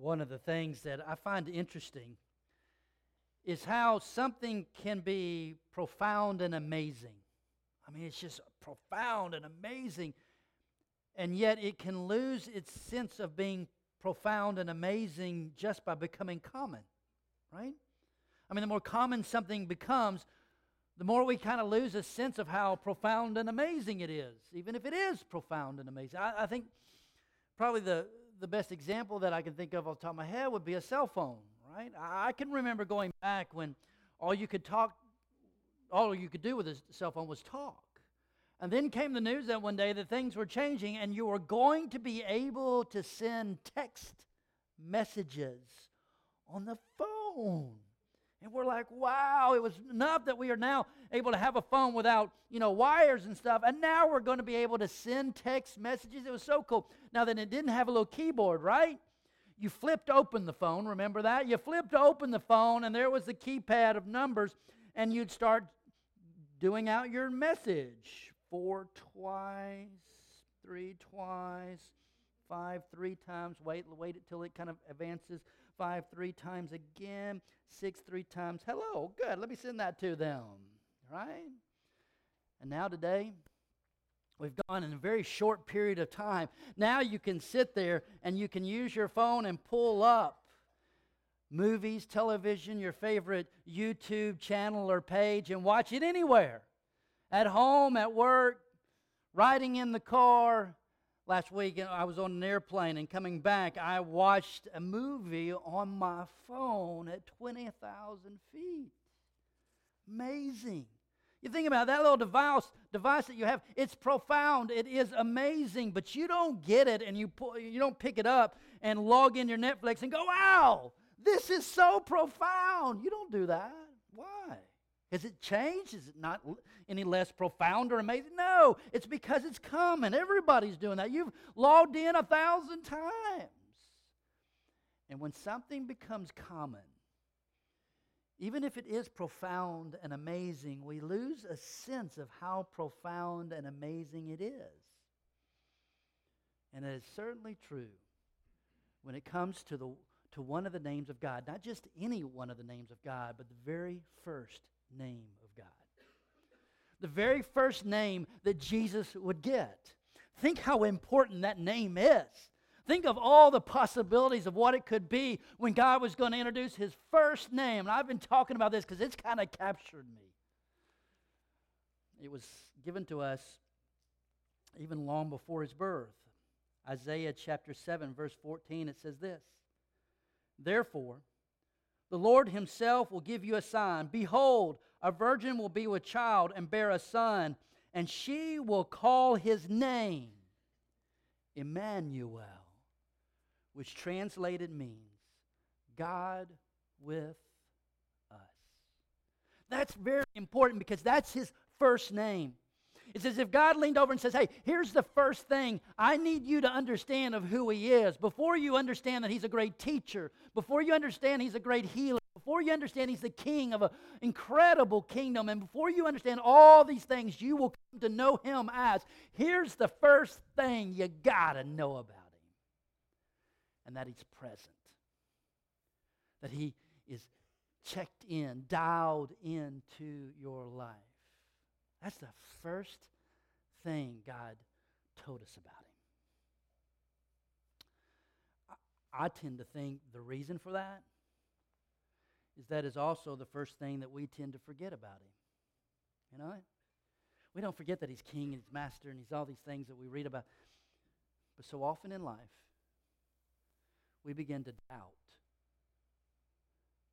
one of the things that I find interesting is how something can be profound and amazing. I mean, it's just profound and amazing, and yet it can lose its sense of being profound and amazing just by becoming common, right? I mean, the more common something becomes, the more we kind of lose a sense of how profound and amazing it is, even if it is profound and amazing. I, I think probably the, the best example that I can think of off the top of my head would be a cell phone, right? I, I can remember going back when all you could talk, all you could do with a cell phone was talk. And then came the news that one day that things were changing and you were going to be able to send text messages on the phone. And we're like, wow, it was enough that we are now able to have a phone without, you know, wires and stuff. And now we're going to be able to send text messages. It was so cool. Now then it didn't have a little keyboard, right? You flipped open the phone, remember that? You flipped open the phone and there was the keypad of numbers and you'd start doing out your message. Four twice, three twice, five three times. Wait, wait until it kind of advances five three times again, six three times. Hello, good. Let me send that to them. Right? And now today, we've gone in a very short period of time. Now you can sit there and you can use your phone and pull up movies, television, your favorite YouTube channel or page, and watch it anywhere at home, at work, riding in the car, Last week, I was on an airplane and coming back, I watched a movie on my phone at 20,000 feet. Amazing. You think about that little device, device that you have, it's profound, it is amazing, but you don't get it and you, pull, you don't pick it up and log in your Netflix and go, wow, this is so profound. You don't do that. Why? Has it changed? Is it not any less profound or amazing? No, it's because it's common. Everybody's doing that. You've logged in a thousand times. And when something becomes common, even if it is profound and amazing, we lose a sense of how profound and amazing it is. And it is certainly true when it comes to, the, to one of the names of God, not just any one of the names of God, but the very first name of God. The very first name that Jesus would get. Think how important that name is. Think of all the possibilities of what it could be when God was going to introduce his first name. And I've been talking about this because it's kind of captured me. It was given to us even long before his birth. Isaiah chapter 7, verse 14, it says this Therefore, the Lord himself will give you a sign. Behold, a virgin will be with child and bear a son, and she will call his name Emmanuel, which translated means God with us. That's very important because that's his first name. It's as if God leaned over and says, Hey, here's the first thing I need you to understand of who He is. Before you understand that He's a great teacher, before you understand He's a great healer, before you understand He's the king of an incredible kingdom, and before you understand all these things, you will come to know Him as here's the first thing you got to know about Him, and that He's present, that He is checked in, dialed into your life. That's the first thing God told us about him. I, tend to think the reason for that is that is also the first thing that we tend to forget about him. You know? We don't forget that he's king and he's master and he's all these things that we read about. But so often in life, we begin to doubt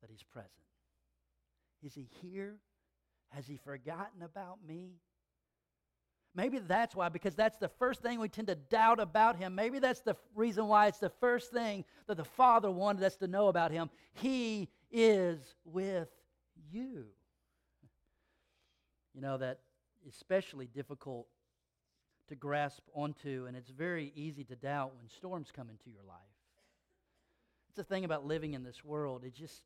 that he's present. Is he here has he forgotten about me? Maybe that's why, because that's the first thing we tend to doubt about him. Maybe that's the reason why it's the first thing that the Father wanted us to know about him. He is with you. You know, that especially difficult to grasp onto, and it's very easy to doubt when storms come into your life. It's the thing about living in this world. It just,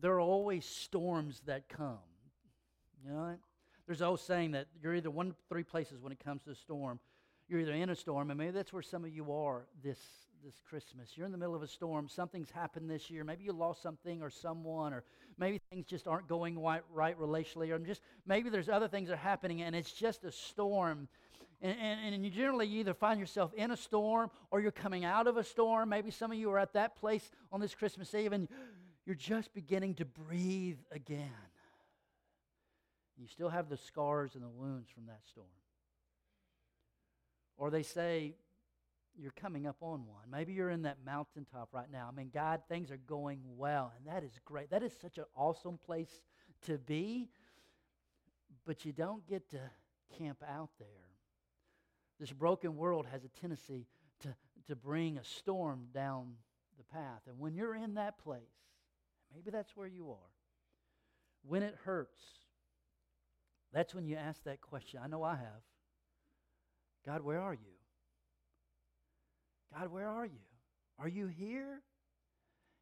there are always storms that come. You know, there's an old saying that you're either one of three places when it comes to a storm. You're either in a storm, and maybe that's where some of you are this, this Christmas. You're in the middle of a storm. Something's happened this year. Maybe you lost something or someone, or maybe things just aren't going right, right relationally, or just maybe there's other things that are happening, and it's just a storm. And, and, and you generally either find yourself in a storm or you're coming out of a storm. Maybe some of you are at that place on this Christmas Eve and you're just beginning to breathe again. You still have the scars and the wounds from that storm. Or they say, you're coming up on one. Maybe you're in that mountaintop right now. I mean, God, things are going well, and that is great. That is such an awesome place to be, but you don't get to camp out there. This broken world has a tendency to, to bring a storm down the path. And when you're in that place, maybe that's where you are, when it hurts, that's when you ask that question. I know I have God, where are you? God, where are you? Are you here?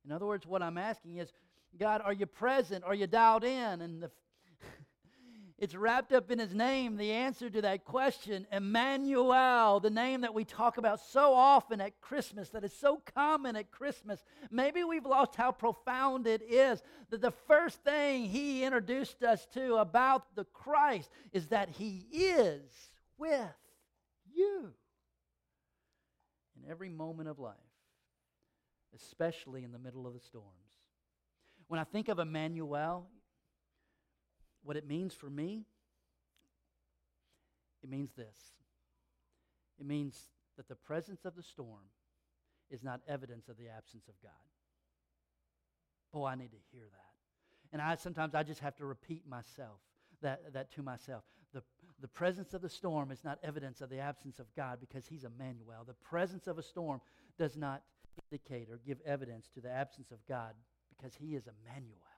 In other words, what I'm asking is, God, are you present? Are you dialed in? And the, it's wrapped up in his name, the answer to that question. Emmanuel, the name that we talk about so often at Christmas, that is so common at Christmas. Maybe we've lost how profound it is that the first thing he introduced us to about the Christ is that he is with you in every moment of life, especially in the middle of the storms. When I think of Emmanuel, what it means for me, it means this it means that the presence of the storm is not evidence of the absence of God. Boy, I need to hear that. And I sometimes I just have to repeat myself that, that to myself. The, the presence of the storm is not evidence of the absence of God because he's Emmanuel. The presence of a storm does not indicate or give evidence to the absence of God because he is Emmanuel.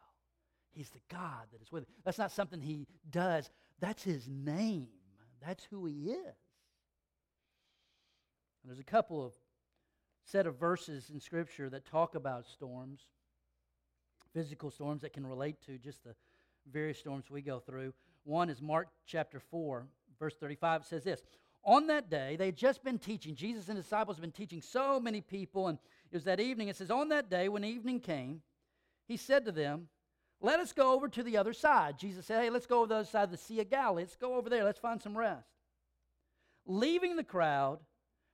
He's the God that is with him. That's not something he does. That's his name. That's who he is. And there's a couple of set of verses in Scripture that talk about storms, physical storms that can relate to just the various storms we go through. One is Mark chapter 4, verse 35. It says this On that day, they had just been teaching. Jesus and his disciples had been teaching so many people, and it was that evening. It says, On that day, when evening came, he said to them, Let us go over to the other side. Jesus said, Hey, let's go over the other side of the Sea of Galilee. Let's go over there. Let's find some rest. Leaving the crowd,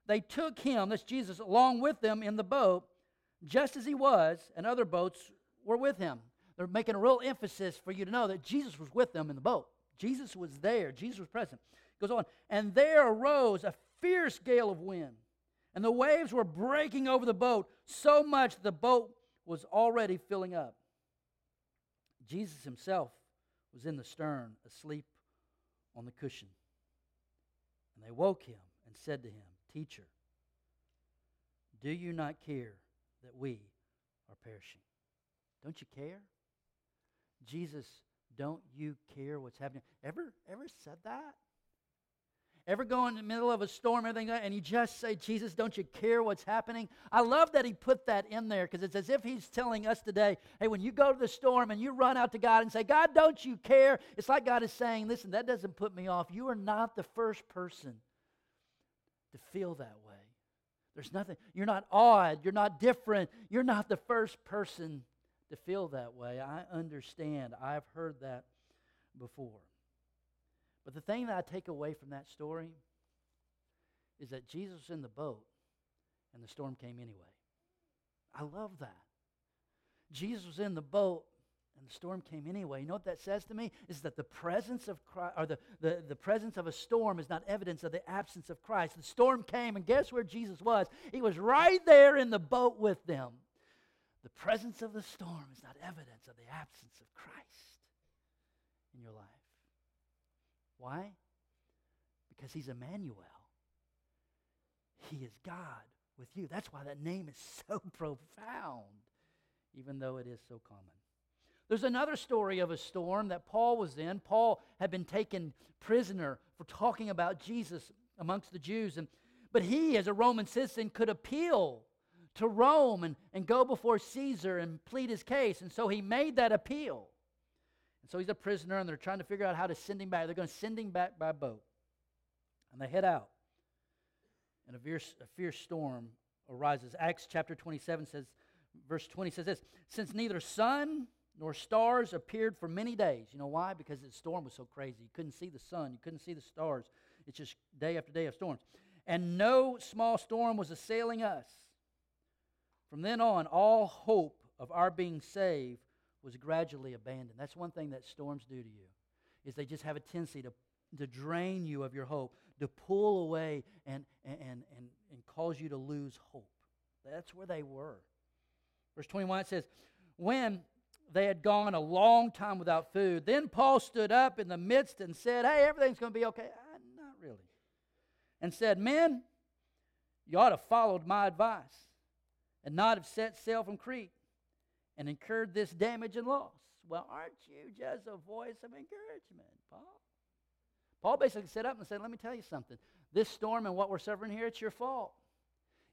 they took him, that's Jesus, along with them in the boat, just as he was, and other boats were with him. They're making a real emphasis for you to know that Jesus was with them in the boat. Jesus was there, Jesus was present. Goes on, and there arose a fierce gale of wind, and the waves were breaking over the boat so much that the boat was already filling up. Jesus himself was in the stern, asleep on the cushion. And they woke him and said to him, Teacher, do you not care that we are perishing? Don't you care? Jesus don't you care what's happening? Ever ever said that? Ever go in the middle of a storm, everything, and you just say, Jesus, don't you care what's happening? I love that he put that in there because it's as if he's telling us today, hey, when you go to the storm and you run out to God and say, God, don't you care? It's like God is saying, listen, that doesn't put me off. You are not the first person to feel that way. There's nothing, you're not odd, you're not different, you're not the first person to feel that way. I understand. I've heard that before. But the thing that I take away from that story is that Jesus was in the boat and the storm came anyway. I love that. Jesus was in the boat and the storm came anyway. You know what that says to me? Is that the presence of Christ, or the, the, the presence of a storm is not evidence of the absence of Christ. The storm came, and guess where Jesus was? He was right there in the boat with them. The presence of the storm is not evidence of the absence of Christ in your life. Why? Because he's Emmanuel. He is God with you. That's why that name is so profound, even though it is so common. There's another story of a storm that Paul was in. Paul had been taken prisoner for talking about Jesus amongst the Jews. And, but he, as a Roman citizen, could appeal to Rome and, and go before Caesar and plead his case. And so he made that appeal. And so he's a prisoner, and they're trying to figure out how to send him back. They're going to send him back by boat. And they head out. And a fierce, a fierce storm arises. Acts chapter 27 says, verse 20 says this Since neither sun nor stars appeared for many days. You know why? Because the storm was so crazy. You couldn't see the sun, you couldn't see the stars. It's just day after day of storms. And no small storm was assailing us. From then on, all hope of our being saved was gradually abandoned. That's one thing that storms do to you, is they just have a tendency to, to drain you of your hope, to pull away and, and, and, and cause you to lose hope. That's where they were. Verse 21 it says, When they had gone a long time without food, then Paul stood up in the midst and said, Hey, everything's going to be okay. Uh, not really. And said, Men, you ought to have followed my advice and not have set sail from Crete and incurred this damage and loss. Well, aren't you just a voice of encouragement, Paul? Paul basically stood up and said, Let me tell you something. This storm and what we're suffering here, it's your fault.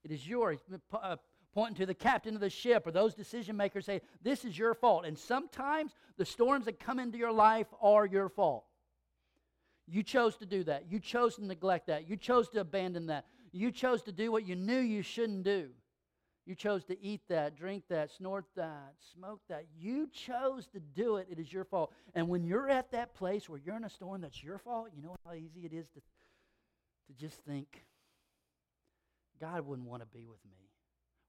It is yours. Uh, pointing to the captain of the ship or those decision makers say, This is your fault. And sometimes the storms that come into your life are your fault. You chose to do that. You chose to neglect that. You chose to abandon that. You chose to do what you knew you shouldn't do. You chose to eat that, drink that, snort that, smoke that. You chose to do it. It is your fault. And when you're at that place where you're in a storm that's your fault, you know how easy it is to, to just think, God wouldn't want to be with me.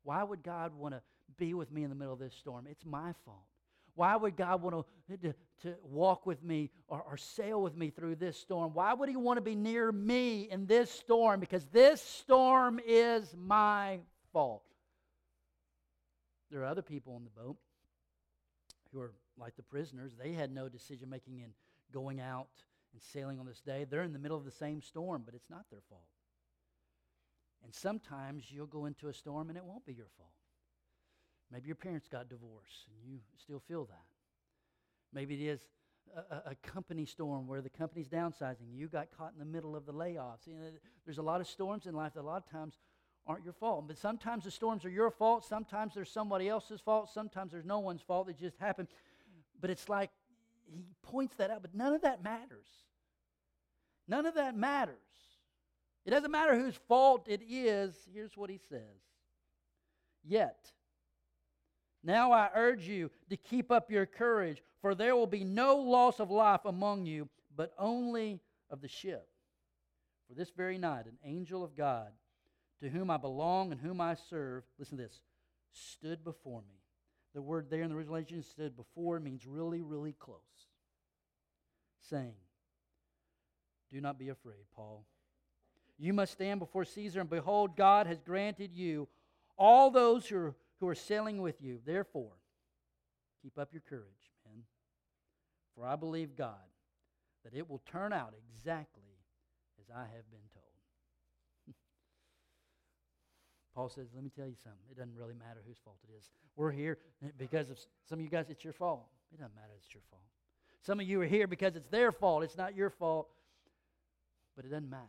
Why would God want to be with me in the middle of this storm? It's my fault. Why would God want to, to, to walk with me or, or sail with me through this storm? Why would He want to be near me in this storm? Because this storm is my fault. There are other people on the boat who are like the prisoners. They had no decision making in going out and sailing on this day. They're in the middle of the same storm, but it's not their fault. And sometimes you'll go into a storm and it won't be your fault. Maybe your parents got divorced and you still feel that. Maybe it is a, a, company storm where the company's downsizing. You got caught in the middle of the layoffs. You know, there's a lot of storms in life that a lot of times aren't your fault. But sometimes the storms are your fault. Sometimes there's somebody else's fault. Sometimes there's no one's fault. It just happened. But it's like he points that out, but none of that matters. None of that matters. It doesn't matter whose fault it is. Here's what he says Yet, now I urge you to keep up your courage, for there will be no loss of life among you, but only of the ship. For this very night, an angel of God, to whom I belong and whom I serve, listen to this, stood before me. The word there in the original language, stood before, means really, really close. Saying, Do not be afraid, Paul. You must stand before Caesar, and behold, God has granted you all those who are, who are sailing with you. Therefore, keep up your courage, men. For I believe God that it will turn out exactly as I have been told. Paul says, Let me tell you something. It doesn't really matter whose fault it is. We're here because of some of you guys, it's your fault. It doesn't matter, it's your fault. Some of you are here because it's their fault. It's not your fault. But it doesn't matter.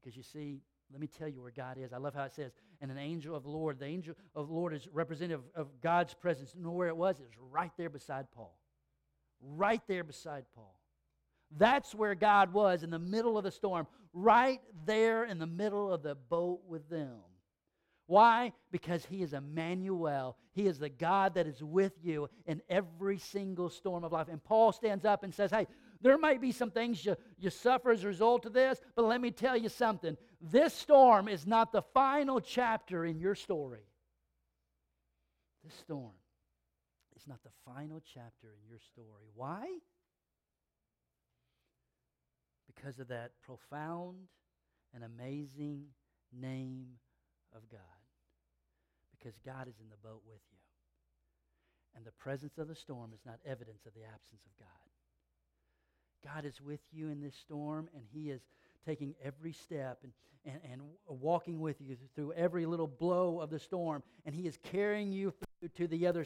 Because you see, let me tell you where God is. I love how it says, and an angel of the Lord. The angel of the Lord is representative of God's presence. You know where it was? It was right there beside Paul. Right there beside Paul. That's where God was in the middle of the storm, right there in the middle of the boat with them. Why? Because He is Emmanuel. He is the God that is with you in every single storm of life. And Paul stands up and says, Hey, there might be some things you, you suffer as a result of this, but let me tell you something. This storm is not the final chapter in your story. This storm is not the final chapter in your story. Why? Because of that profound and amazing name of God. Because God is in the boat with you. And the presence of the storm is not evidence of the absence of God. God is with you in this storm, and He is taking every step and, and, and walking with you through every little blow of the storm, and He is carrying you to the other.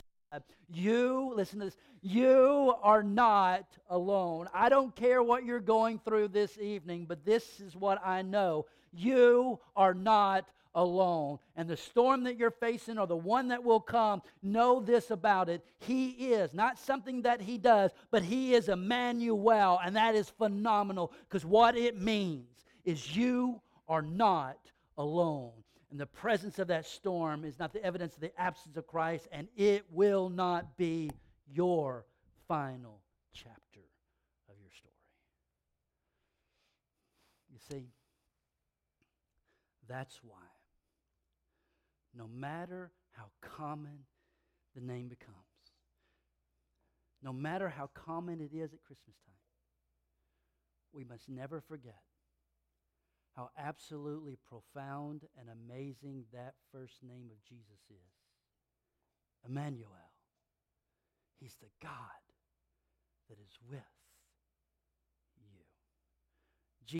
You, listen to this, you are not alone. I don't care what you're going through this evening, but this is what I know. You are not alone. And the storm that you're facing or the one that will come, know this about it. He is not something that he does, but he is Emmanuel. And that is phenomenal because what it means is you are not alone. And the presence of that storm is not the evidence of the absence of Christ, and it will not be your final chapter of your story. You see, that's why, no matter how common the name becomes, no matter how common it is at Christmas time, we must never forget how absolutely profound and amazing that first name of Jesus is. Emmanuel. He's the God that is with